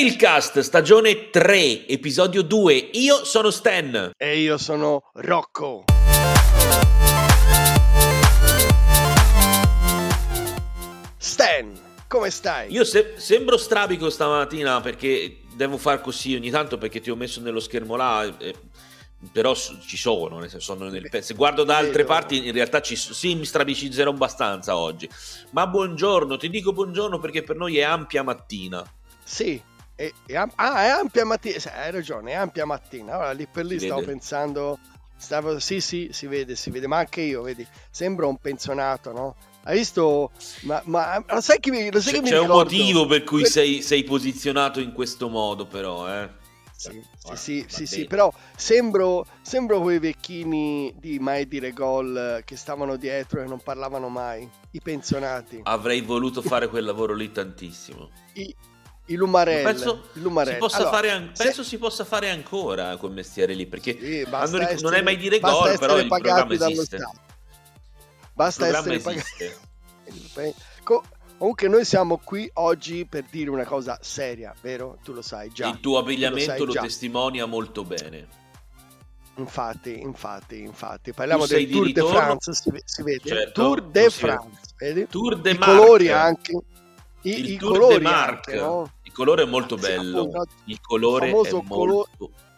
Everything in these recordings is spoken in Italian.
Trailcast, stagione 3, episodio 2. Io sono Stan. E io sono Rocco. Stan, come stai? Io se- sembro strabico stamattina perché devo far così ogni tanto perché ti ho messo nello schermo là. eh, però ci sono, nel senso, sono nel se guardo da altre parti in realtà ci sì mi strabicizzerò abbastanza oggi. Ma buongiorno, ti dico buongiorno perché per noi è ampia mattina. Sì. E am- ah, è ampia mattina. sì, Hai ragione, è ampia mattina. Allora, lì per lì Si stavo vede? pensando. Stavo, sì, sì, si vede, si vede, ma anche io, vedi, sembra un pensionato, no? Hai visto? Ma, ma lo sai che mi, lo sai C'è, che mi c'è un ricordo? motivo per cui Que- sei, sei posizionato in questo modo, però, eh. Sì, Ora, sì, sì, sì, però sembro, sembro quei vecchini di Mai Dire Gol eh, che stavano dietro e non parlavano mai, i pensionati, Avrei voluto fare quel lavoro lì tantissimo. i, i Lumarell. Penso, si possa Allora, fare an- se- penso si possa fare ancora quel mestiere lì perché sì, non essere- è mai dire gol, però il programma dallo esiste. Stato. Il Basta programma essere pagati. Co- Comunque noi siamo qui oggi per dire una cosa seria, vero? Tu lo sai già. il tuo abbigliamento lo, già. testimonia molto bene. Infatti, infatti, infatti. Parliamo del di Tour de ritorno? France, si, si vede. Certo, Tour de lo vede. France, vedi? Tour de I Marche. colori anche. I, Il i Tour colori de Marche. anche, no? Il colore è molto bello. Il colore è famoso molto colo-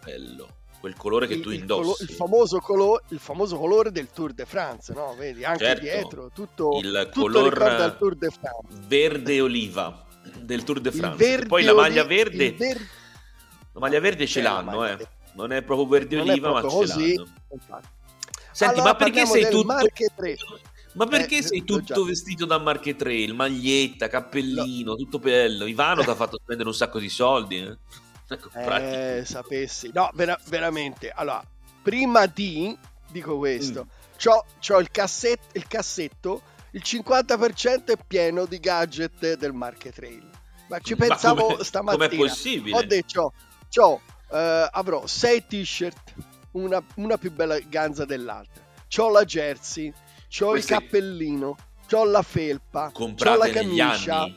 bello. Quel colore che il, tu il indossi. il famoso colo- il famoso colore del Tour de France, no? Vedi, anche Certo. dietro, tutto, Il tutto color- il Tour de France. Verde oliva del Tour de Il France. verde Poi la maglia verde, il ver- la maglia verde ce Eh, l'hanno, eh. verde. Non è proprio verde Non è oliva, ma ce così. l'hanno. infatti. Senti, Allora ma perché sei tutto Marche 3. Ma perché Eh, sei l'ho tutto vestito da Marche Trail? Maglietta, cappellino, tutto bello. Ivano ti ha fatto spendere un sacco di soldi. Eh? Ecco. Eh, sapessi. No, vera- veramente. Allora, prima di, dico questo, Mm. c'ho, c'ho il, cassetto, il cassetto, il 50% è pieno di gadget del Marche Trail. Ma ci Ma pensavo come- stamattina. Com'è possibile? Ho detto, c'ho, eh, avrò 6 t-shirt, una, una più bella ganza dell'altra. C'ho la jersey, c'ho Queste- il cappellino, c'ho la felpa, c'ho la Comprate camicia.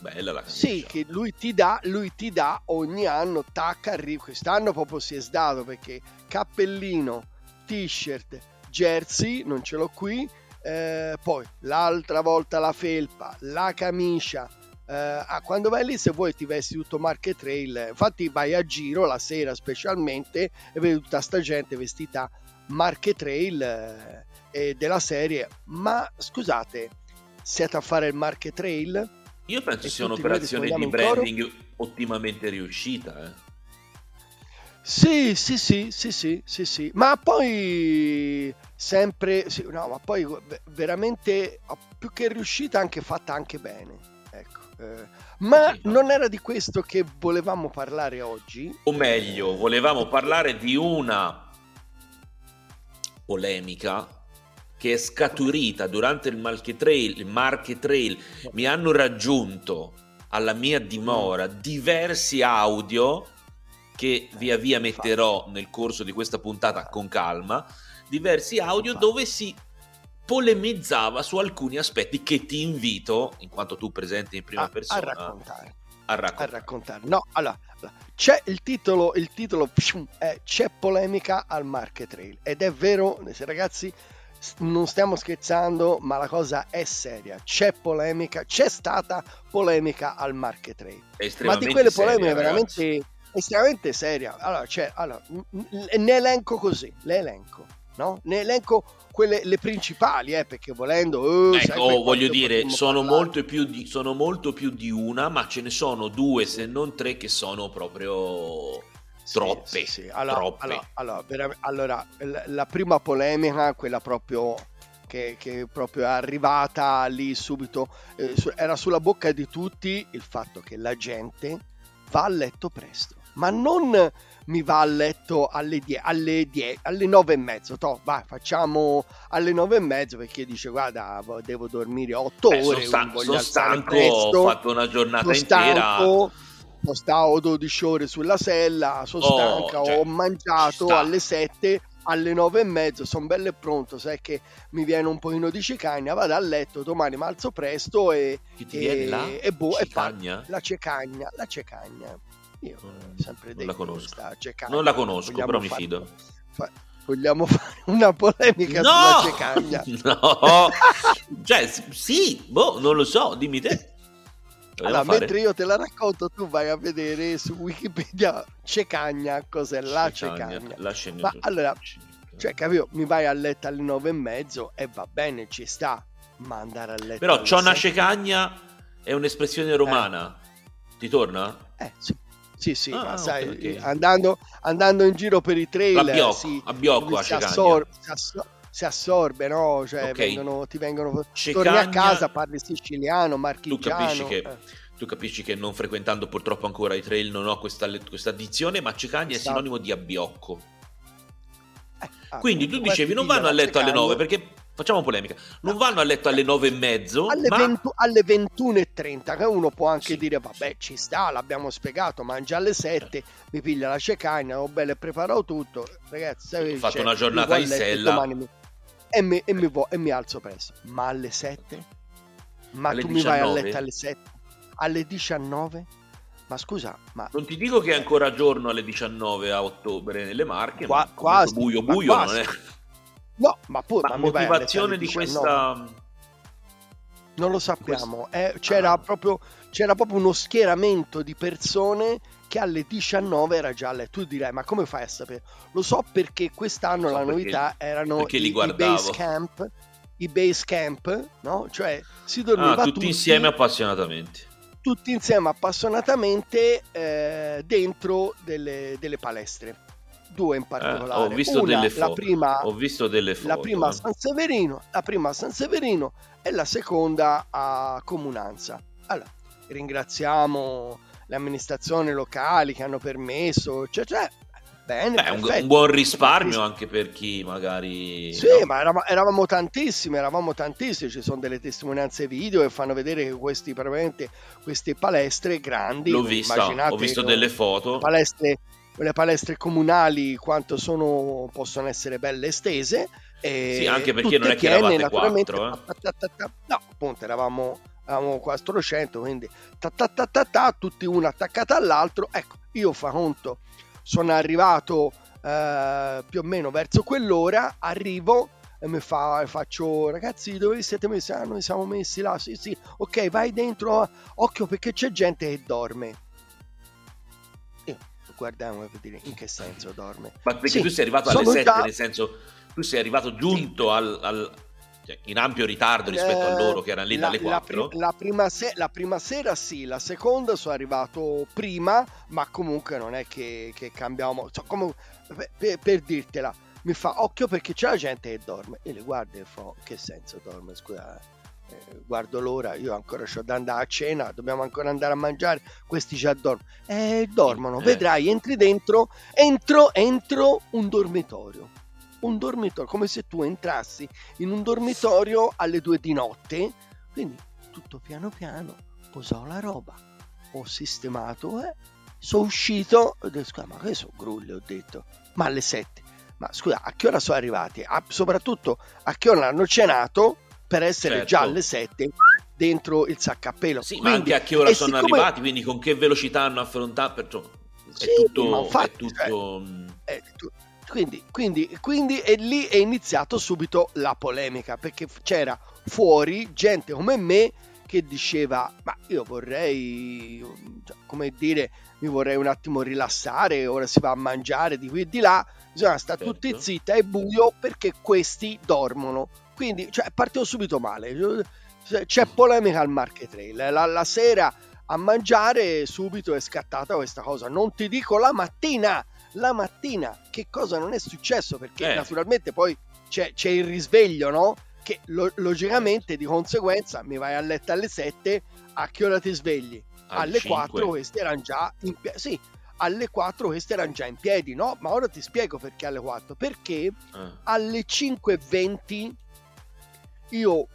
Bella la camicia. Sì, che lui ti dà, lui ti dà ogni anno, tacca, arriva. Quest'anno proprio si è sdato perché cappellino, t-shirt, jersey, non ce l'ho qui. eh, poi l'altra volta la felpa, la camicia. eh, ah, quando vai lì, se vuoi, ti vesti tutto Marche Trail. Infatti, vai a giro la sera, specialmente, e vedi tutta sta gente vestita Marche Trail eh, della serie. Ma scusate, siete a fare il Marche Trail? Io penso sia un'operazione di branding ottimamente riuscita. Eh. Sì, sì, sì, sì, sì, sì, sì, ma poi sempre, sì, no, ma poi ve- veramente più che riuscita anche fatta anche bene, ecco. eh. Ma Sì, no. non era di questo che volevamo parlare oggi? O meglio, volevamo parlare di una polemica che è scaturita durante il Marche Trail. Il Marche Trail mi hanno raggiunto alla mia dimora diversi audio che via via metterò nel corso di questa puntata con calma, diversi audio dove si polemizzava su alcuni aspetti che ti invito, in quanto tu presente in prima A, a persona, raccontare, a a raccontare. raccontare. No, allora, c'è il titolo, il titolo è C'è polemica al Marche Trail ed è vero, ragazzi, non stiamo scherzando, ma la cosa è seria. C'è polemica, c'è stata polemica al Marche Trail. È ma di quelle seria, polemiche ragazzi. veramente estremamente seria. Allora, cioè, allora, ne elenco così, le elenco, no? Ne elenco quelle le principali, eh, perché volendo, sai Ecco, voglio dire, sono molto, più di, sono molto più di una, ma ce ne sono due, se non tre, che sono proprio troppe. sì, sì. Allora, troppe. allora, allora, allora, la prima polemica, quella proprio che, che proprio è arrivata lì subito, eh, su- era sulla bocca di tutti il fatto che la gente va a letto presto, ma non mi va a letto alle, die- alle, die- alle nove e mezzo, toh, vai, facciamo alle nove e mezzo perché dice guarda vo- devo dormire otto Eh, sono, ore, stan- voglio sono stanco, presto, ho fatto una giornata sono intera. stanco, sono stato 12 ore sulla sella, sono Oh, stanca, cioè, ho mangiato alle 7, alle nove e mezzo, sono bello e pronto, sai che mi viene un pochino di cicagna, vado a letto, domani mi alzo presto e... Chi ti? E, boh, e fa- Cicagna? la cecagna, la cecagna. Io ho sempre non la conosco. Non la conosco, Vogliamo però mi fare- fido. fa- vogliamo fare una polemica sulla cecagna? No! cioè, sì, boh, non lo so, dimmi te. Allora, fare? mentre io te la racconto, tu vai a vedere su Wikipedia cecagna, cos'è la cecagna. la Ma allora, Cioè, capito? Mi vai a letto alle nove e mezzo e va bene, ci sta. Ma andare a letto. Però c'ho una cecagna è un'espressione romana. Ti torna? Eh, sì. Sì, sì, Ah, ma sai, ok. Andando, andando in giro per i trail La biocco, si, a biocco si, cecagna. assor- si asso- si assorbe, no? Cioè, Ok. vengono, ti vengono. Torni a Cecagna- casa, parli siciliano, Tu marchigiano. capisci che eh. tu capisci che non frequentando purtroppo ancora i trail non ho questa, questa addizione, ma cecagna è Esatto. sinonimo di abbiocco. Eh, ah, Quindi tu dicevi non vanno a letto alle cecagna. 9 perché facciamo polemica. Non vanno a letto alle 9 e mezzo, alle, ma 20 alle 21.30 che uno può anche Sì. dire vabbè ci sta l'abbiamo spiegato mangia alle 7 mi piglia la cecagna ho bello e preparo tutto ragazzi Ho fatto cioè, una giornata io in sella. mi- e, mi, e, mi vo- e mi alzo presto ma alle 7 ma Alle tu mi vai a 19? letto alle 7 alle 19 ma scusa ma non ti dico che è ancora giorno alle 19 a ottobre nelle Marche, Qua- ma quasi, buio ma buio quasi. non è. No ma poi Ma ma mi vai a letto motivazione alle di 19? questa Non lo sappiamo, eh, c'era, Ah. proprio, c'era proprio uno schieramento di persone che alle 19 era già a letto. Tu dirai, ma come fai a sapere? Lo so perché quest'anno so la perché- novità erano i, i base camp, i base camp, no? Cioè si dormiva Ah, tutti, tutti, insieme appassionatamente. tutti insieme appassionatamente eh, dentro delle, delle palestre. Due in Eh, particolare. ho visto Una, delle la foto. prima, Ho visto delle foto. la prima a eh. San Severino, la prima a San Severino e la seconda a Comunanza. Allora, ringraziamo le amministrazioni locali che hanno permesso, cioè, cioè bene, Beh, un, un buon risparmio anche per chi magari... Sì, no? ma eravamo, eravamo tantissimi, eravamo tantissimi, ci sono delle testimonianze video che fanno vedere che questi, queste palestre grandi, L'ho vista, ho visto delle foto. palestre, le palestre comunali quanto sono, possono essere belle estese. E Sì, anche perché non è che piene, eravate naturalmente, quattro, eh. ta- ta- ta- no, appunto eravamo, eravamo 400, quindi ta- ta- ta- ta- ta, tutti uno attaccato all'altro. Ecco, io fa conto, sono arrivato eh, più o meno verso quell'ora, arrivo e mi fa, faccio ragazzi dove vi siete messi? Ah, noi siamo messi là, sì sì, ok vai dentro, occhio perché c'è gente che dorme. Io guardavo per dire in che senso dorme. Ma perché Sì, tu sei arrivato alle sono 7, già- nel senso, tu sei arrivato giunto al, al- cioè, in ampio ritardo rispetto a Eh, loro che erano lì la- dalle la 4. pri- La, prima se- la prima sera sì, la seconda sono arrivato prima, ma comunque non è che, che cambiamo. so, come- per, per- dirtela, mi fa occhio perché c'è la gente che dorme. E le guardo e fa che senso dorme? Scusa, eh, guardo l'ora, io ancora ho da andare a cena, dobbiamo ancora andare a mangiare, questi già dormono. Eh, dormono, Eh. vedrai, entri dentro, entro, entro un dormitorio. Un dormitorio, come se tu entrassi in un dormitorio alle due di notte. Quindi tutto piano piano, posò la roba, ho sistemato, eh, sono uscito, ho detto, ma che sono grulli, ho detto, ma alle sette. Ma scusa, a che ora sono arrivati? A- soprattutto a che ora hanno cenato per essere Certo. già alle sette dentro il saccappello. Sì, ma Quindi- anche a che ora sono siccome- arrivati, quindi con che velocità hanno affrontato, perciò è Sì, tutto... ma infatti, è tutto mm, Eh, tu- quindi, quindi, quindi e lì è iniziato subito la polemica perché c'era fuori gente come me che diceva ma io vorrei cioè, come dire mi vorrei un attimo rilassare ora si va a mangiare di qui e di là bisogna stare Certo. tutti zitti è buio perché questi dormono quindi cioè, è partito subito male. C'è polemica al Market Trail. La, la sera a mangiare subito è scattata questa cosa. Non ti dico la mattina. La mattina che cosa non è successo? Perché Eh. naturalmente poi c'è, c'è il risveglio no? che lo- logicamente di conseguenza mi vai a letto alle 7 a che ora ti svegli? Alle 4 questi erano già in piedi sì alle 4 questi erano già in piedi no? Ma ora ti spiego perché alle 4 perché Eh, alle 5.20 io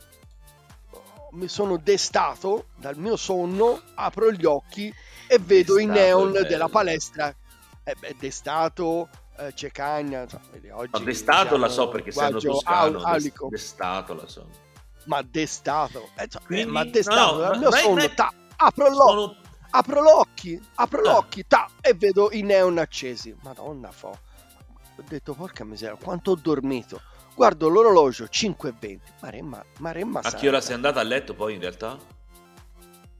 mi sono destato dal mio sonno, apro gli occhi e vedo i neon bello. della palestra. Eh beh, destato, eh, Cecagna. Vedi, oggi Ma Destato la so perché essendo linguaggio toscano, au- aulico. Destato la so. ma destato, eh, insomma, Quindi- eh, ma destato, no, no, dal mio vai- sonno, vai- ta, apro l'occhio, Sono- apro l'occhio, apro Ah. l'occhio, ta, e vedo i neon accesi. Madonna fo. Ho detto, porca miseria, quanto ho dormito. Guardo l'orologio, 5.20. Maremma, maremma A che ora sei andata a letto poi in realtà?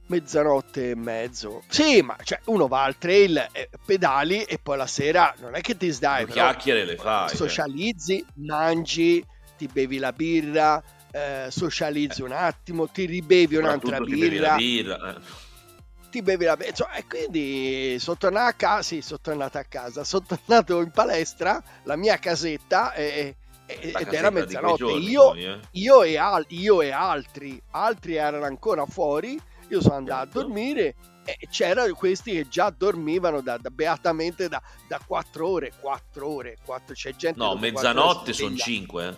Mezzanotte e mezzo. Sì, ma cioè, uno va al trail, eh, pedali e poi la sera non è che ti sdai, chiacchiere le fai. cioè. socializzi, mangi, ti bevi la birra, eh, socializzi un attimo, ti ribevi un'altra Soprattutto ti bevi birra. la birra. eh. ti bevi la birra. e quindi sono tornato a casa, sì, sono tornato a casa, sono tornato in palestra, la mia casetta, e, ed casetta era mezzanotte. giorni, Io, poi, eh. io, e al- io e altri, altri erano ancora fuori, io sono andato Certo. a dormire e c'erano questi che già dormivano da, da- beatamente da, da 4 ore, 4 ore, 4, c'è gente No, mezzanotte sono sveglia. 5.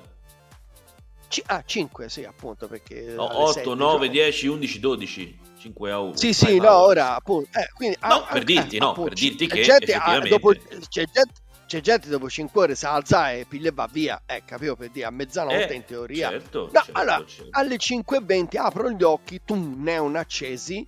Ci- ah, 5, sì, appunto, perché... No, alle 8, sette, 9, cioè- 10, 11, 12. 5 a 1. Sì, sì, no, ora appunto. eh, quindi, No, ah, per eh, dirti, no, appunto, per dirti che gente, effettivamente- dopo- c'è, gente, c'è gente dopo 5 ore si alza e piglia e va via. Eh, capivo per dire a mezzanotte Eh, in teoria. Certo, No, certo, allora, certo. alle 5.20 apro gli occhi, tum, neon accesi,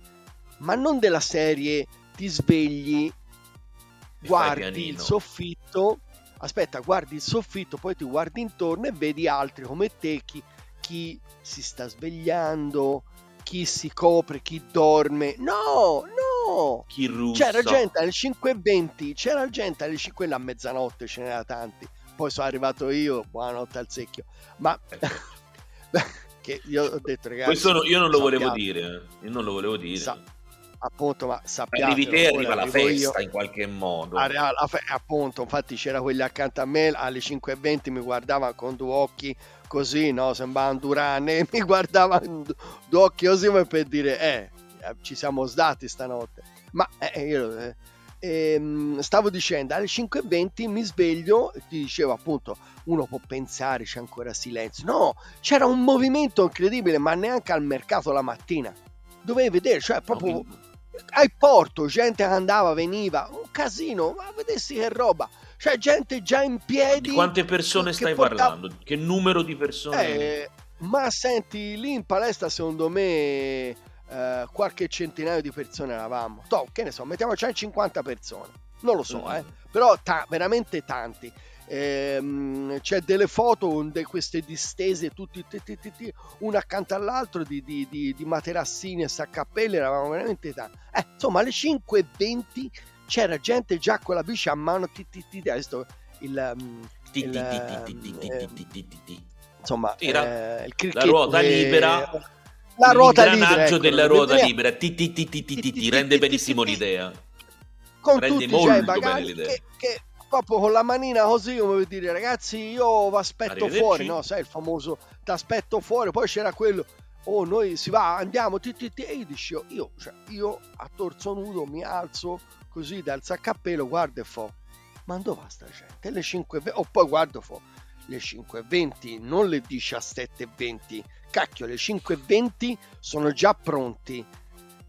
ma non della serie ti svegli, fai guardi il soffitto, aspetta, guardi il soffitto, poi ti guardi intorno e vedi altri come te, chi, chi si sta svegliando, chi si copre, chi dorme. No, no! Chi russa. C'era gente alle 5.20, c'era gente alle 5, quella a mezzanotte, ce n'era tanti. Poi sono arrivato io, buonanotte al secchio. Ma che io ho detto, ragazzi, Questo no- io non lo volevo dire. eh. Io non lo volevo dire. Sa- appunto, ma sappiate, Arrivi te, arriva la arrivo io. festa in qualche modo. A a appunto, infatti c'era quelli accanto a me alle 5.20 mi guardava con due occhi così, no? Sembravano durane, mi guardava con du- due occhi così per dire, eh, ci siamo sdati stanotte. Ma eh, io eh, ehm, stavo dicendo, alle 5.20 mi sveglio, ti dicevo appunto, uno può pensare c'è ancora silenzio. No, c'era un movimento incredibile, ma neanche al mercato la mattina. Dovevi vedere, cioè proprio No, al porto, gente che andava, veniva, un casino, ma vedessi che roba. Cioè, gente già in piedi. Di quante persone stai portava- parlando? Che numero di persone? Eh, ma senti, lì in palestra, secondo me, eh, qualche centinaio di persone eravamo. Toh, che ne so, mettiamo 150 persone. Non lo so, Mm. eh. Però ta- veramente tanti. Ehm, c'è delle foto con de- queste distese tutti ti- ti- ti- ti, uno accanto all'altro di, di- di- di materassini e saccappelli eravamo veramente tanti eh, insomma alle 5.20 c'era gente già con la bici a mano adesso il, mm, ehm, insomma eh, La ruota libera. La ruota libera ecco, della ruota libera. Ti, ti, ti, ti, ti, ti, Ti, rende benissimo l'idea. con Rende tutti già i molto bene l'idea. che, che proprio con la manina così come per dire ragazzi io vi aspetto fuori no sai il famoso ti aspetto fuori poi c'era quello oh noi si va andiamo ti, ti, ti. e io dicevo io, cioè, io a torso nudo mi alzo così dal saccappello guardo e fo ma dove va sta gente le 5 o poi guardo fo le 5.20 non le 17.20 cacchio le 5.20 sono già pronti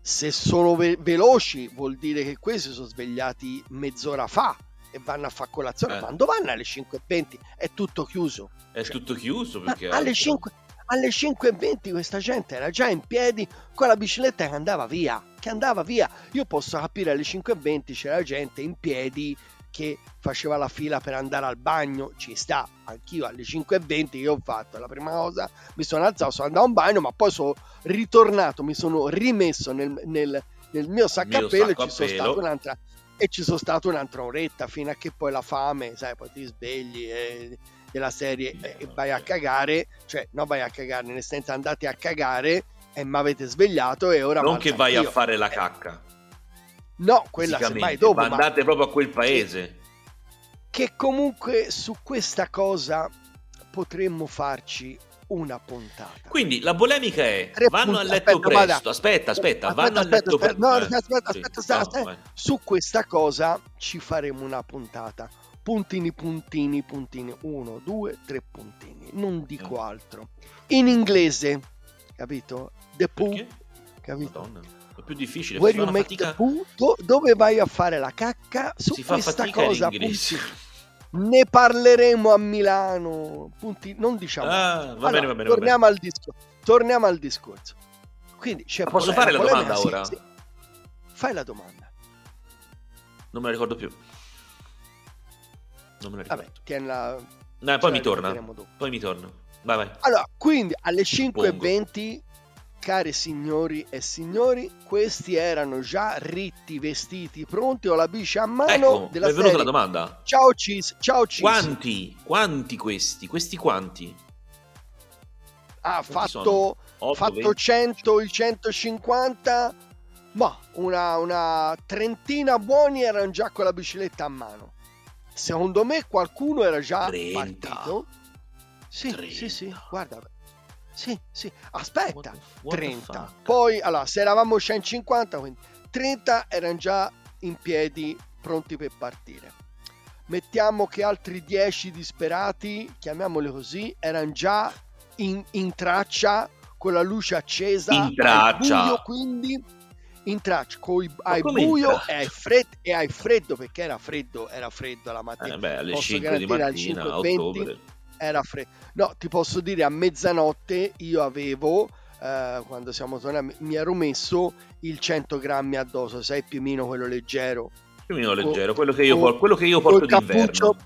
se sono ve- veloci vuol dire che questi sono svegliati mezz'ora fa e vanno a fare colazione. Eh. Quando vanno alle 5.20 è tutto chiuso. È tutto chiuso perché alle, altro- 5, alle 5.20 questa gente era già in piedi con la bicicletta che andava via. Che andava via. Io posso capire alle 5.20 c'era gente in piedi che faceva la fila per andare al bagno. Ci sta. Anch'io alle 5.20 che ho fatto la prima cosa mi sono alzato, sono andato a un bagno, ma poi sono ritornato, mi sono rimesso nel, nel- nel mio sacco a pelo e a ci sono stato un'altra e ci sono stato un'altra oretta fino a che poi la fame, sai, poi ti svegli e della serie e e no, vai a sì. cagare, cioè non vai a cagare, nel senso andate a cagare e mi avete svegliato e ora Non che vai a anch'io. fare la Eh, cacca. No, quella se fisicamente, vai dopo, ma ma andate proprio a quel paese. che comunque su questa cosa potremmo farci una puntata. Quindi la polemica è: Tre vanno a letto aspetta, vada. presto. Aspetta, aspetta, Aspetta, vanno a aspetta, letto aspetta, presto. no, Eh, aspetta, sì, aspetta, no. Su questa cosa ci faremo una puntata. Puntini, puntini, puntini. Uno, due, tre puntini. Non dico Mm. altro. In inglese, capito? The poo, capito? Madonna, è più difficile. Where you make fatica, the poo, do- dove vai a fare la cacca? Su si questa cosa, punti- Ne parleremo a Milano. Punti, non diciamo. Ah, va bene, va bene. Torniamo, va bene. Al discorso. torniamo al discorso. Quindi c'è Ma posso fare la domanda sì, ora? sì. Fai la domanda. Non me la ricordo più. Non me la ricordo. Vabbè, tienila. No, poi mi torna. Poi mi torna. Vai, vai. Allora, quindi alle 5.20, cari signori e signori, questi erano già ritti, vestiti, pronti o la bici a mano Ecco, della è venuta la domanda. Ciao Cheese, ciao Cheese. Quanti? Quanti questi? Questi quanti? Ha Quanti fatto, sono? 8, fatto 20? 100, i 150, ma una, una trentina buoni erano già con la bicicletta a mano. Secondo me qualcuno era già 30. partito. Sì, 30. sì, sì, guarda. Sì, sì, aspetta. What what the 30. fuck? Poi, allora, se eravamo 150, quindi 30 erano già in piedi, pronti per partire. Mettiamo che altri 10 disperati, chiamiamoli così, erano già in, in traccia con la luce accesa. In traccia? buio, quindi in traccia, coi, ai buio e ai, fred- e ai freddo, perché era freddo, era freddo la mattina. Eh, beh, alle Posso 5 di mattina, a 5:20 ottobre. Era freddo. No, ti posso dire a mezzanotte io avevo, eh, quando siamo tornati, mi ero messo il 100 grammi addosso, sai più o meno quello leggero. Più o meno leggero, quello che io, por- quello che io col porto d'inverno.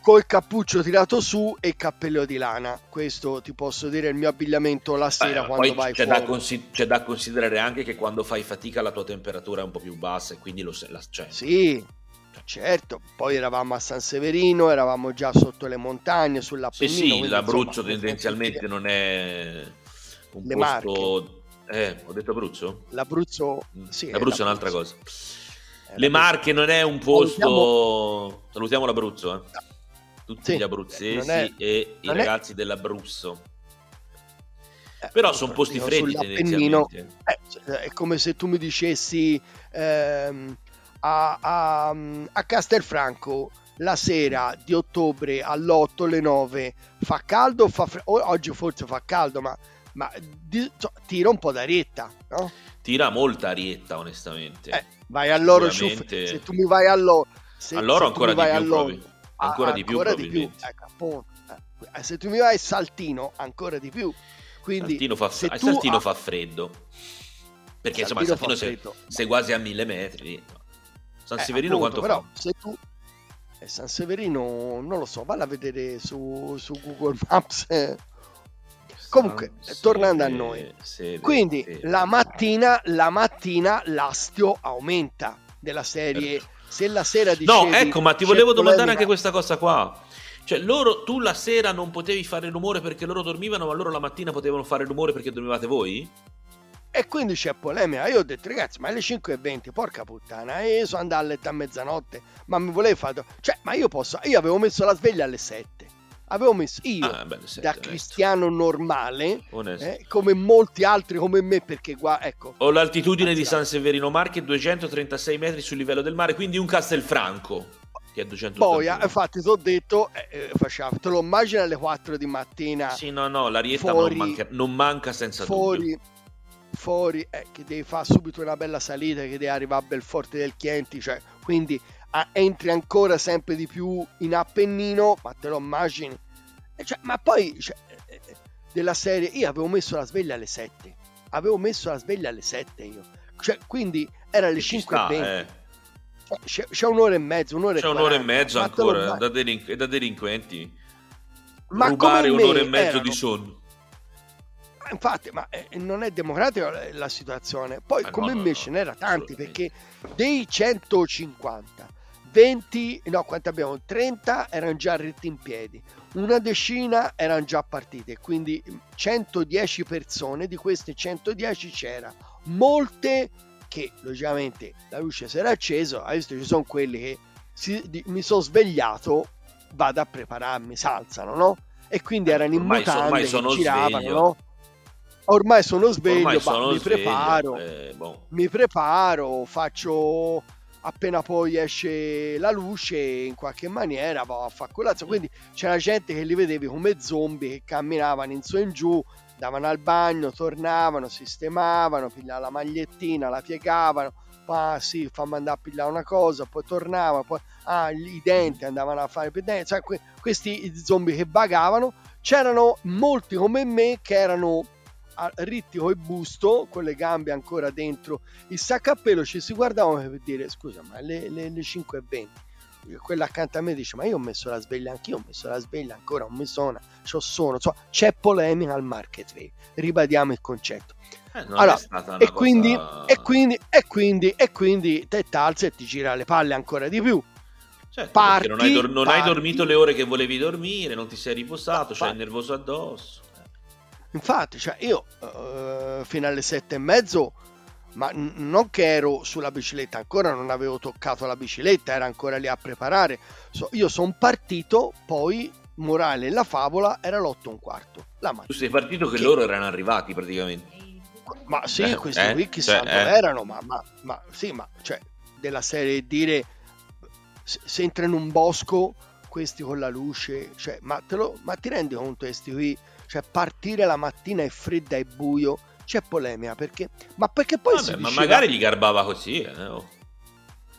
col cappuccio tirato su e cappello di lana. Questo ti posso dire è il mio abbigliamento la sera Beh, quando vai c'è fuori. da, consi- c'è da considerare anche che quando fai fatica la tua temperatura è un po' più bassa e quindi lo la, cioè, Sì, certo. Poi eravamo a San Severino, eravamo già sotto le montagne, Sì, sull'Appennino. sì, quindi, l'Abruzzo insomma, tendenzialmente non è un Le posto... Eh, ho detto Abruzzo? L'Abruzzo, Mm, sì, L'Abruzzo è l'Abruzzo. un'altra cosa. Eh, Le. Marche non è un posto... Salutiamo l'Abruzzo, eh. Tutti Sì, gli abruzzesi non è- e i non è- ragazzi dell'Abruzzo. Eh, Però sono posti freddi tendenzialmente. Eh, è come se tu mi dicessi ehm, a, a- a Castelfranco la sera di ottobre all'8 alle 9 fa caldo o fa freddo? Oggi forse fa caldo, ma, ma di- cioè, tira un po' d'arietta, no? Tira molta arietta, onestamente. Eh, vai all'oro Sicuramente- se tu mi vai all'oro se, All'oro se tu ancora mi vai di più all'oro, proprio. Ancora di più, ancora di più. Ecco. Eh, se tu mi vai Saltino ancora di più quindi Saltino fa, se Saltino ha- fa freddo. Perché insomma, Saltino Saltino fa sei, sei quasi a mille metri. San Eh, Severino appunto, quanto però fa? se tu eh, San Severino non lo so valla a vedere su, su Google Maps comunque San tornando a Seve- noi Seve- quindi Seve. la mattina la mattina l'astio aumenta della serie se la sera dicevi No, ecco, ma ti volevo domandare polemica- anche questa cosa qua. Cioè, loro, tu la sera non potevi fare rumore perché loro dormivano, ma loro la mattina potevano fare rumore perché dormivate voi? E quindi c'è polemica io ho detto ragazzi ma alle 5.20 porca puttana e io sono andato a letto a mezzanotte ma mi volevi fare cioè ma io posso io avevo messo la sveglia alle 7 avevo messo io Ah, beh, sette, da onesto. cristiano normale eh, come molti altri come me perché qua ecco Ho l'altitudine di. San Severino Marche 236 metri sul livello del mare, quindi un Castelfranco che è 281. poi eh, infatti ti ho detto eh, eh, facciamo, te lo immagini alle 4 di mattina Sì, no, no, l'arietta fuori- non, manca, non manca senza dubbio. Fuori eh, che devi fare subito una bella salita che devi arrivare a Belforte del Chienti cioè quindi ah, entri ancora sempre di più in Appennino ma te lo immagini cioè, ma poi cioè, eh, eh, della serie io avevo messo la sveglia alle 7 avevo messo la sveglia alle 7 io cioè, quindi era alle Ci 5.20 sta, eh. c'è, c'è un'ora e mezzo un'ora C'è e un'ora e 40, mezzo ma te lo ancora da, delin- da delinquenti. Ma Rubare un'ora e mezzo erano- di sonno. Ma Infatti, ma eh, non è democratica la- situazione. Poi, Eh, no, come no, me no, ce n'era tanti, perché dei 150, 20, no, quanti abbiamo? 30 erano già ritti in piedi, una decina erano già partite, quindi 110 persone, di queste 110 c'era molte che logicamente la luce si era accesa, hai visto ci sono quelli che si- di- mi sono svegliato, vado a prepararmi, si alzano, no? E quindi erano in Ormai mutande ormai sono giravano, sveglio. no? Ormai sono sveglio, Ormai bah, sono mi sveglio, preparo, eh, boh. mi preparo, faccio appena poi esce la luce in qualche maniera vado a fare colazione quindi c'era gente che li vedevi come zombie che camminavano in su e in giù davano al bagno tornavano sistemavano pigliavano la magliettina la piegavano ah sì, fammi andare a pigliare una cosa, poi tornava, poi ah, i denti andavano a fare denti, cioè, que- questi zombie che vagavano, c'erano molti come me che erano ritti e busto, con le gambe ancora dentro il sacco a pelo, ci si guardavano per dire scusa ma le, le, le 5 e 20 quella accanto a me dice ma io ho messo la sveglia anch'io ho messo la sveglia ancora non mi suona c'ho sono insomma, c'è polemica al market rate ribadiamo il concetto eh, allora, e, quindi, cosa... e, quindi, e quindi e quindi te t'alzi e ti gira le palle ancora di più. Certo, parti, non, hai, dor- non hai, dormito le ore che volevi dormire non ti sei riposato c'hai il nervoso addosso infatti cioè io uh, fino alle sette e mezzo ma non che ero sulla bicicletta, ancora non avevo toccato la bicicletta, era ancora lì a preparare. So, io sono partito, poi morale la favola era l'8 e un quarto. La mattina. Tu sei partito che, che, loro erano arrivati praticamente. Ma sì, eh, questi eh, qui chissà cioè, dove eh. erano, ma, ma, ma, sì, ma cioè della serie dire se, se entra in un bosco questi con la luce, cioè, ma, te lo, ma ti rendi conto questi qui? Cioè partire la mattina è fredda e buio c'è polemica perché ma perché poi Vabbè, ma diceva... magari gli garbava così eh, oh.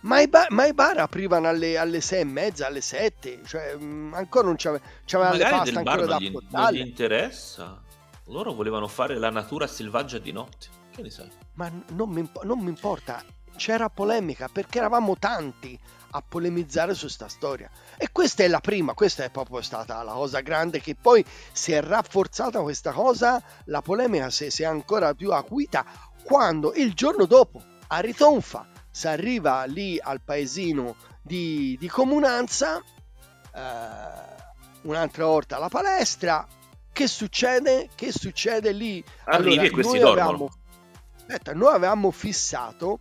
ma, i bar, ma i bar aprivano alle, alle sei e mezza alle sette cioè mh, mm, ancora non c'aveva, c'aveva le pasta ancora da gli, non gli interessa. Loro volevano fare la natura selvaggia di notte. Che ne sai? Ma non mi, non mi importa c'era polemica perché eravamo tanti a polemizzare su sta storia. E questa è la prima, questa è proprio stata la cosa grande che poi si è rafforzata questa cosa, la polemica si, si è ancora più acuita quando il giorno dopo a Ritonfa si arriva lì al paesino di, di comunanza, eh, un'altra volta alla palestra, che succede? Che succede lì? Arrivi allora, e questi dormono. Avevamo, aspetta, noi avevamo fissato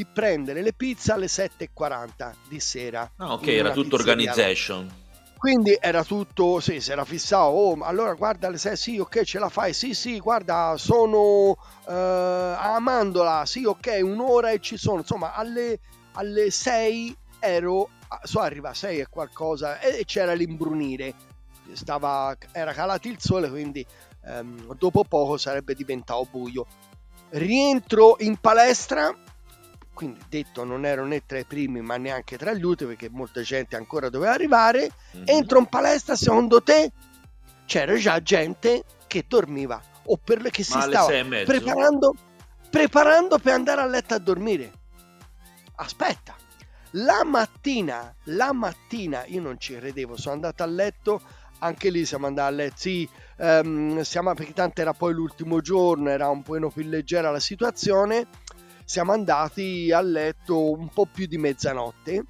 di prendere le pizze alle 7.40 di sera. Ah, ok, era tutto organization. Quindi era tutto, sì, si era fissato, oh, allora guarda alle 6, sì, ok, ce la fai, sì, sì, guarda, sono uh, a Amandola, sì, ok, un'ora e ci sono, insomma, alle, alle 6 ero, so arriva a 6 e qualcosa, e c'era l'imbrunire, stava, era calato il sole, quindi um, dopo poco sarebbe diventato buio. Rientro in palestra, quindi detto non ero né tra i primi ma neanche tra gli ultimi perché molta gente ancora doveva arrivare, mm-hmm. entro in palestra, secondo te c'era già gente che dormiva o per le che si stava preparando, preparando per andare a letto a dormire. Aspetta, la mattina, la mattina io non ci credevo, sono andato a letto, anche lì siamo andati a letto, sì, um, siamo, perché tanto era poi l'ultimo giorno, era un po' più leggera la situazione siamo andati a letto un po' più di mezzanotte.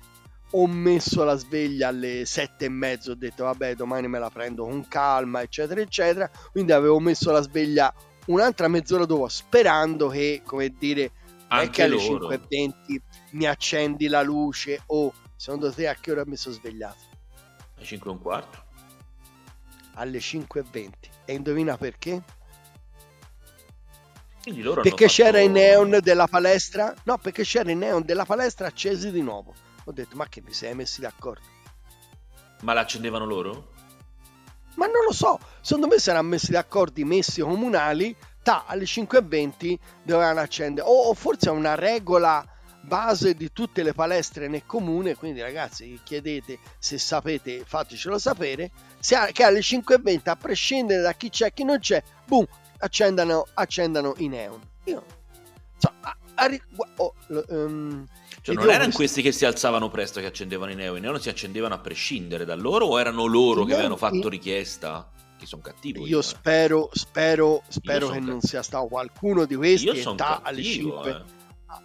Ho messo la sveglia alle sette e mezzo, ho detto vabbè domani me la prendo con calma, eccetera, eccetera. Quindi avevo messo la sveglia un'altra mezz'ora dopo, sperando che, come dire, Anche che alle 5.20 mi accendi la luce o oh, secondo te a che ora mi sono svegliato? Alle 5 e un quarto. Alle 5.20. E indovina perché? Perché c'era fatto... i neon della palestra? No, perché c'era i neon della palestra accesi di nuovo. Ho detto, ma che vi sei messi d'accordo? Ma l'accendevano loro? Ma non lo so, secondo me si erano messi d'accordo i messi comunali, ta, alle 5.20 dovevano accendere, o, o forse è una regola base di tutte le palestre nel comune, quindi ragazzi chiedete se sapete, fatecelo sapere, se, che alle 5.20 a prescindere da chi c'è e chi non c'è, boom, accendano, accendano i neon. Io, so, a, a, oh, um, cioè, non erano questi che si alzavano presto che accendevano i neon, i neon si accendevano a prescindere da loro o erano loro che avevano fatto richiesta? Che sono cattivo. Io, io eh. spero, spero, spero che non sia stato qualcuno di questi io che sta alle 5. Eh.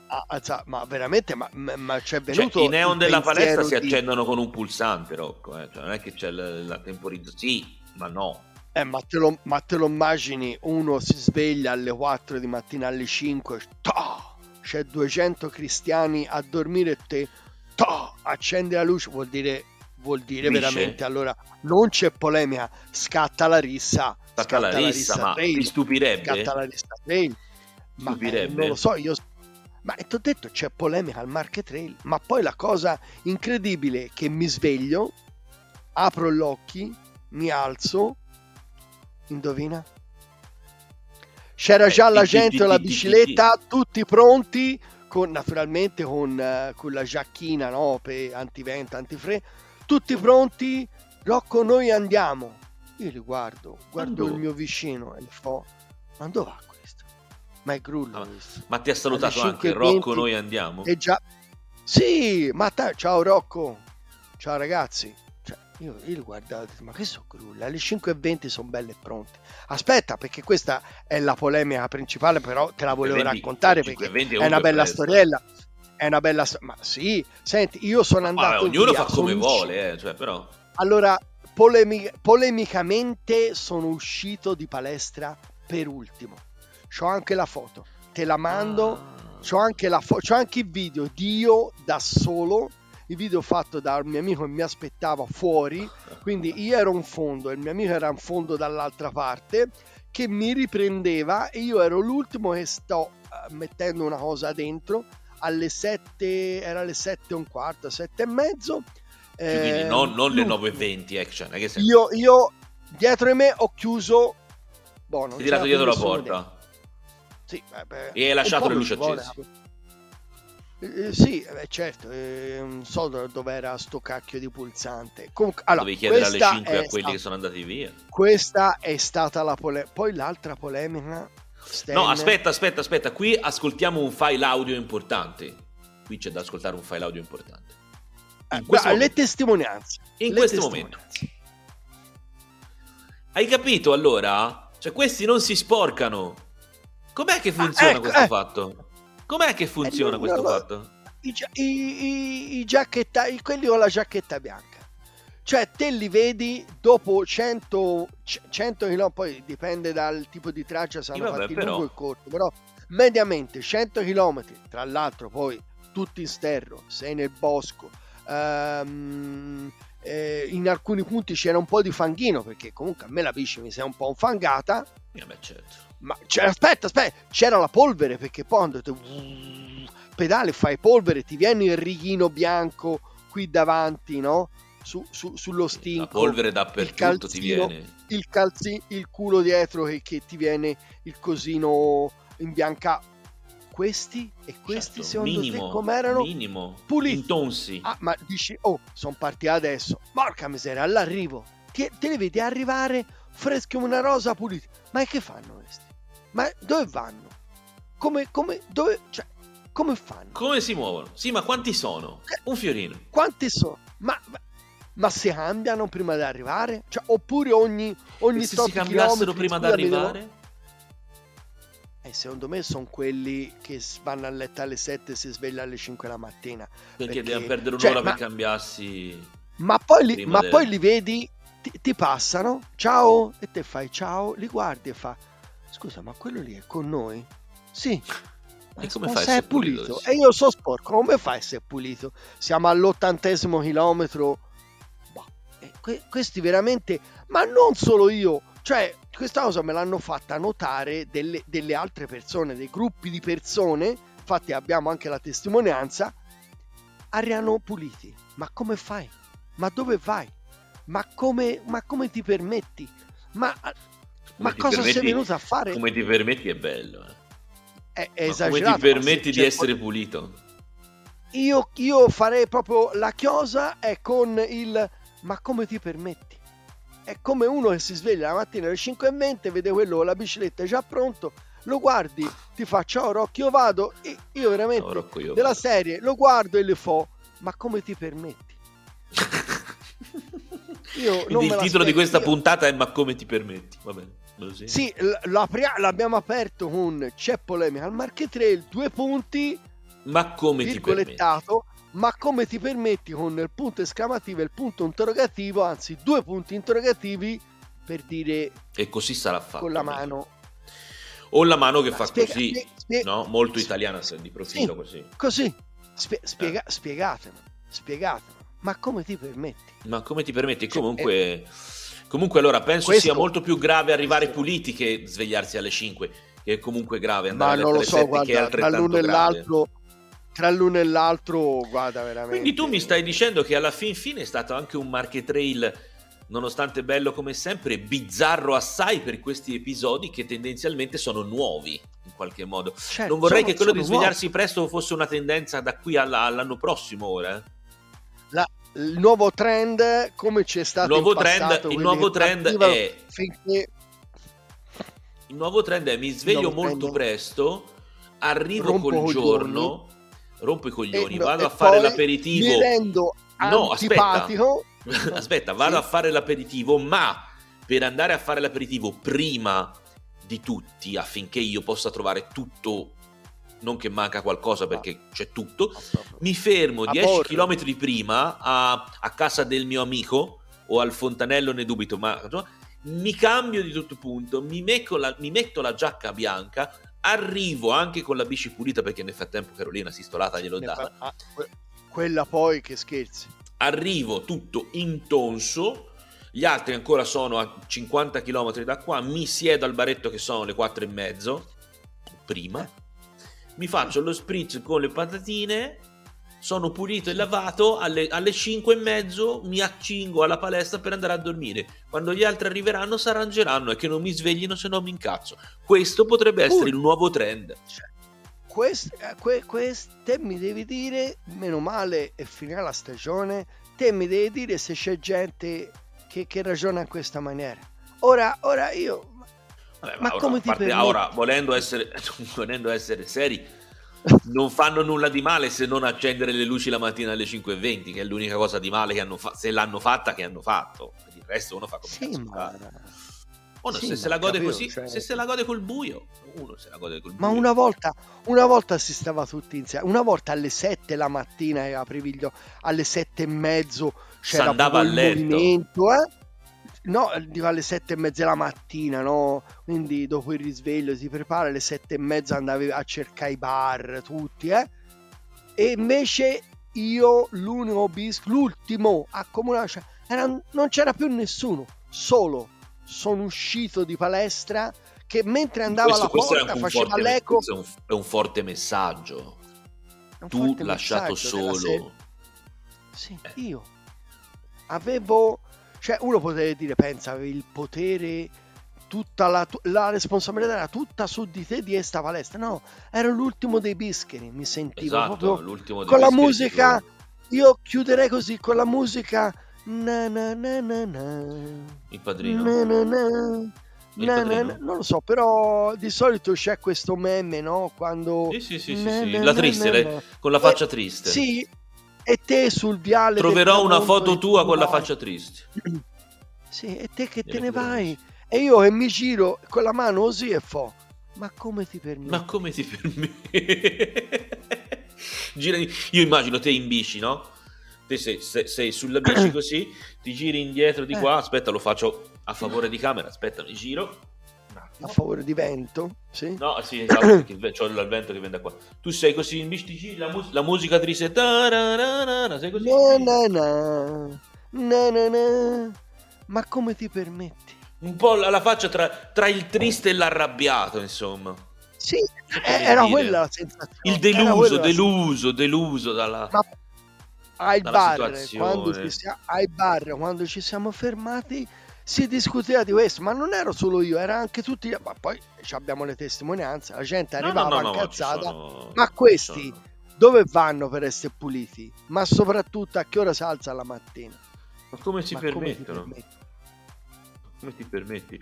A, a, ma veramente ma, ma c'è cioè, venuto cioè, i neon della palestra di... si accendono con un pulsante Rocco eh? cioè, non è che c'è la, la temporizzazione sì ma no eh, ma, te lo, ma te lo immagini, uno si sveglia alle 4 di mattina, alle 5, toh, c'è 200 cristiani a dormire e te toh, accendi la luce, vuol dire, vuol dire veramente, allora non c'è polemica, scatta la rissa. Scatta, scatta la, rissa, rissa ma trail, mi stupirebbe. Scatta la rissa trail. Ma eh, non lo so, io... Ma ti ho detto c'è polemica al market trail, ma poi la cosa incredibile è che mi sveglio, apro gli occhi, mi alzo, Indovina? C'era già la gente la bicicletta, tutti pronti con, naturalmente con, uh, con la giacchina no? per antivento, antifre, tutti pronti, Rocco noi andiamo. Io li guardo, guardo Quando? il mio vicino e gli fo, ma dove va questo? Ma è grullo ah, Ma ti ha salutato anche Rocco noi andiamo? E già... Sì, ma ta... ciao Rocco, ciao ragazzi. Io, io li guardavo, ma che sono grulli? Alle 5.20 sono belle e pronte. Aspetta, perché questa è la polemica principale, però te la volevo 20, raccontare perché è una bella presto. storiella. È una bella storia. Ma sì, senti, io sono andato. Ma ognuno via, fa come vuole, eh, cioè, però. Allora, polemi- polemicamente sono uscito di palestra per ultimo. C'ho anche la foto, te la mando. Ah. C'ho anche, la fo- c'ho anche il video di io da solo il video fatto dal mio amico che mi aspettava fuori, quindi io ero in fondo e il mio amico era in fondo dall'altra parte, che mi riprendeva e io ero l'ultimo che sto uh, mettendo una cosa dentro alle 7, era le 7 e un quarto, 7 e mezzo. Eh, quindi non, non le 9.20 action. Che io, io dietro di me ho chiuso... Boh, non Ti tirato dietro la porta. Sì, beh, e hai lasciato le luci accese. Eh, sì, eh, certo, eh, non so dove era sto cacchio di pulsante. Comunque, allora, Dovevi chiedere alle 5 a quelli stata, che sono andati via. Questa è stata la polemica. Poi l'altra polemica. Stan... No, aspetta, aspetta, aspetta. Qui ascoltiamo un file audio importante. Qui c'è da ascoltare un file audio importante. Eh, guarda, le testimonianze. In le questo testimonianze. momento. Hai capito allora? Cioè, questi non si sporcano. Com'è che funziona ah, ecco, questo eh. fatto? Com'è che funziona eh, questo no, fatto? I, i, i, giacchetta, quelli con la giacchetta bianca. Cioè, te li vedi dopo 100, 100 km, poi dipende dal tipo di traccia, se hanno fatti però... lungo e corto, però mediamente 100 km, tra l'altro poi tutti in sterro, sei nel bosco, um, eh, in alcuni punti c'era un po' di fanghino, perché comunque a me la bici mi si è un po' infangata. Eh beh, certo ma aspetta, aspetta, c'era la polvere perché poi andate pedale, fai polvere, ti viene il righino bianco qui davanti, no? Su, su, sullo stinco. La polvere dappertutto calzino, ti viene. Il, calzi, il culo dietro che, che ti viene il cosino in bianca. Questi e questi certo, secondo minimo, te com'erano? Minimo, puliti. Intonsi. Ah, ma dici, oh, sono partiti adesso. Porca miseria, all'arrivo. Te, te li vedi arrivare freschi come una rosa puliti. Ma che fanno questi? Ma dove vanno? Come, come, dove, cioè, come fanno? Come si muovono? Sì, ma quanti sono? Eh, Un fiorino. Quanti sono? Ma, ma, ma, si cambiano prima di arrivare? Cioè, oppure ogni, ogni e se si cambiassero prima di arrivare? Devo... Eh, secondo me sono quelli che vanno a letto alle 7 e si svegliano alle 5 la mattina. Perché, perché devono perdere un'ora cioè, per ma, cambiarsi. Ma poi li, ma poi li vedi, ti, ti, passano, ciao, e te fai ciao, li guardi e fa scusa, ma quello lì è con noi? Sì. E come fai se è pulito? pulito? E io so sporco, come fai se è pulito? Siamo all'ottantesimo chilometro. Boh. Que- questi veramente, ma non solo io, cioè questa cosa me l'hanno fatta notare delle, delle altre persone, dei gruppi di persone, infatti abbiamo anche la testimonianza, arrivano puliti. Ma come fai? Ma dove vai? Ma come, ma come ti permetti? Ma ma cosa sei venuto a fare? Come ti permetti è bello. Eh. È, è esagerato. Come ti permetti di essere pulito? Io, io farei proprio la chiosa è con il ma come ti permetti? È come uno che si sveglia la mattina alle 5.20, vede quello con la bicicletta già pronto, lo guardi, ti fa ciao Rocchi, io vado, e io veramente no, Rocco, io della vado. serie lo guardo e le fo, ma come ti permetti? io Quindi il titolo di questa io... puntata è ma come ti permetti? Va bene. Sì, l'abbiamo aperto con c'è polemica al Marche Trail, due punti. Ma come ti permetti? Ma come ti permetti con il punto esclamativo e il punto interrogativo, anzi due punti interrogativi per dire... E così sarà fatto. Con la mano. O la mano che fa spiega, così, spiega, no? Molto italiana di profilo sì, così. Così. Spie, spiega, eh. Spiegatemi, spiegatemi. Ma come ti permetti? Ma come ti permetti? Cioè, Comunque... Eh, Comunque allora penso Questo... sia molto più grave arrivare puliti che svegliarsi alle 5, che è comunque grave andare Ma non lo so, guarda, tra l'uno e l'altro tra l'uno e l'altro, guarda veramente. Quindi tu mi stai dicendo che alla fin fine è stato anche un market trail, nonostante bello come sempre, bizzarro assai per questi episodi che tendenzialmente sono nuovi in qualche modo. Certo, non vorrei sono- che quello di sono nuovi. svegliarsi presto fosse una tendenza da qui alla- all'anno prossimo ora. La- il nuovo trend, come c'è stato Il nuovo in trend- passato, il nuovo trend è- finché Il nuovo trend è mi sveglio molto trend. presto, arrivo Rompo col giorno, rompo i coglioni, e no- vado a fare l'aperitivo. mi rendo No, aspetta. Aspetta, vado Sì. a fare l'aperitivo, ma per andare a fare l'aperitivo prima di tutti, affinché io possa trovare tutto, non che manca qualcosa perché c'è tutto, mi fermo A 10 porre. km prima a, a casa del mio amico o al fontanello, ne dubito, ma mi cambio di tutto punto, mi metto, la, mi metto la giacca bianca, arrivo anche con la bici pulita perché nel frattempo Carolina si stolata gliel'ho data. ah, que- quella poi che scherzi. Arrivo tutto intonso, gli altri ancora sono a 50 km da qua, mi siedo al baretto che sono le 4 e mezzo, prima, mi faccio lo spritz con le patatine, sono pulito e lavato, alle, alle 5 e mezzo mi accingo alla palestra per andare a dormire. Quando gli altri arriveranno si arrangeranno e che non mi sveglino se no mi incazzo. Questo potrebbe essere il nuovo trend. Quest, eh, que- quest- te mi devi dire, meno male è finita la stagione, te mi devi dire se c'è gente che, che ragiona in questa maniera. Ora, ora io... Vabbè, ma ora, come ti parte- ora, volendo essere, volendo essere seri, non fanno nulla di male se non accendere le luci la mattina alle 5.20, che è l'unica cosa di male che hanno fatto, se l'hanno fatta che hanno fatto. Il resto uno fa come Sì, ma... Uno sì, se ma se la gode capito, così, cioè- se se la gode col buio, uno se la gode col Ma buio. una volta, una volta si stava tutti insieme, una volta alle 7 la mattina era Priviglio, alle 7 e mezzo c'era il movimento, eh? No, dico alle 7 e mezza la mattina, no? Quindi dopo il risveglio si prepara, alle 7 e mezza andavi a cercare i bar, tutti, eh? E invece io, l'unico bis, l'ultimo a comunare, cioè, era- non c'era più nessuno, solo sono uscito di palestra che mentre andavo questo, alla questo porta faceva l'eco è un, è un forte messaggio. Un Tu forte lasciato messaggio solo. serie. Sì, Eh. io avevo, cioè uno poteva dire, pensa, avevi il potere, tutta la, la responsabilità era tutta su di te di esta palestra. No, ero l'ultimo dei bischeri, mi sentivo Esatto, proprio l'ultimo dei con la musica. Io chiuderei così con la musica. Na na na na na. Il padrino. Na na na. Na na. Non lo so, però di solito c'è questo meme, no? Quando Sì, sì, sì, sì, sì. La triste, lei- con la Eh, faccia triste. Sì, e te sul viale. Troverò una foto tua tu con la faccia triste. Sì, e te che te ne vai? E io che mi giro con la mano così e fo. Ma come ti permetti? Ma come ti permetti? Girati- Io immagino te in bici, no? Te sei, sei- sei sulla bici così, ti giri indietro di Eh. qua. Aspetta, lo faccio a favore di camera. Aspetta, mi giro. A favore di vento? Sì. No, sì, esatto, perché il ve- c'ho il vento che viene da qua. Tu sei così in giri, la, mus- la musica triste. tarararara, Sei così. Na na na. Na na na. Ma come ti permetti? Un po' la, la faccia tra, tra il triste e l'arrabbiato, insomma. Sì, eh, era dire? quella la sensazione. Il deluso, deluso, deluso dalla... Ma ai bar, quando ci sia- ai bar, quando ci siamo fermati, si discuteva di questo, ma non ero solo io, era anche tutti, ma poi abbiamo le testimonianze, la gente No, no, arrivava no, no, ma ci incazzata, sono- ma questi sono- dove vanno per essere puliti? Ma soprattutto a che ora si alza la mattina? Ma come si Ma come permettono? permetti? Come ti permetti?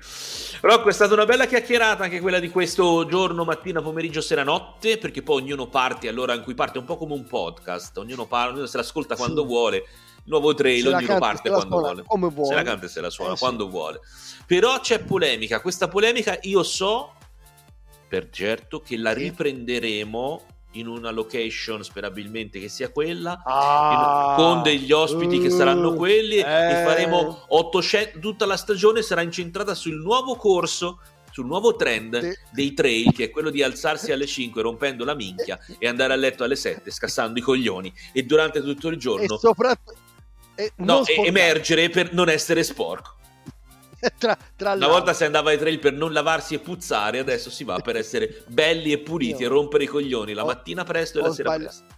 Rocco, è stata una bella chiacchierata anche quella di questo giorno, mattina, pomeriggio, sera, notte, perché poi ognuno parte all'ora in cui parte, è un po' come un podcast, ognuno, parla, ognuno se l'ascolta quando Sì. vuole, nuovo trail, Se ognuno canta, parte se quando suona vuole. come Se vuole. la canta e se la suona Eh, sì. quando vuole. Però c'è polemica, questa polemica io so per certo che la Sì. riprenderemo in una location sperabilmente che sia quella Ah, con degli ospiti che saranno uh, quelli e eh. faremo 800 tutta la stagione sarà incentrata sul nuovo corso sul nuovo trend Sì. dei trail che è quello di alzarsi alle 5 rompendo la minchia e andare a letto alle 7 scassando i coglioni e durante tutto il e giorno e non e- sporcare. emergere per non essere sporco tra, tra una volta si andava ai trail per non lavarsi e puzzare adesso si va per essere belli e puliti Io- e rompere i coglioni la ho- mattina presto e la sera sbagliato. presto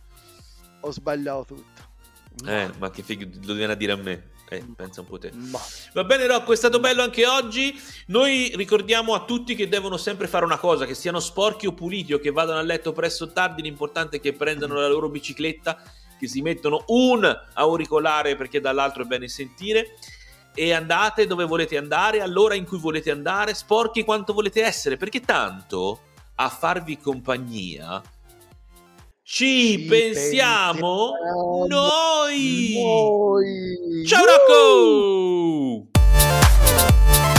ho sbagliato tutto eh ma che figo lo viene a dire a me Eh, pensa un po' te. Ma... Va bene Rocco, è stato bello anche oggi. Noi ricordiamo a tutti che devono sempre fare una cosa, che siano sporchi o puliti o che vadano a letto presto o tardi, l'importante è che prendano la loro bicicletta, che si mettono un auricolare perché dall'altro è bene sentire e andate dove volete andare, all'ora in cui volete andare, sporchi quanto volete essere, perché tanto a farvi compagnia ci, Ci pensiamo, pensiamo noi. Noi. Ciao Woo! Rocco!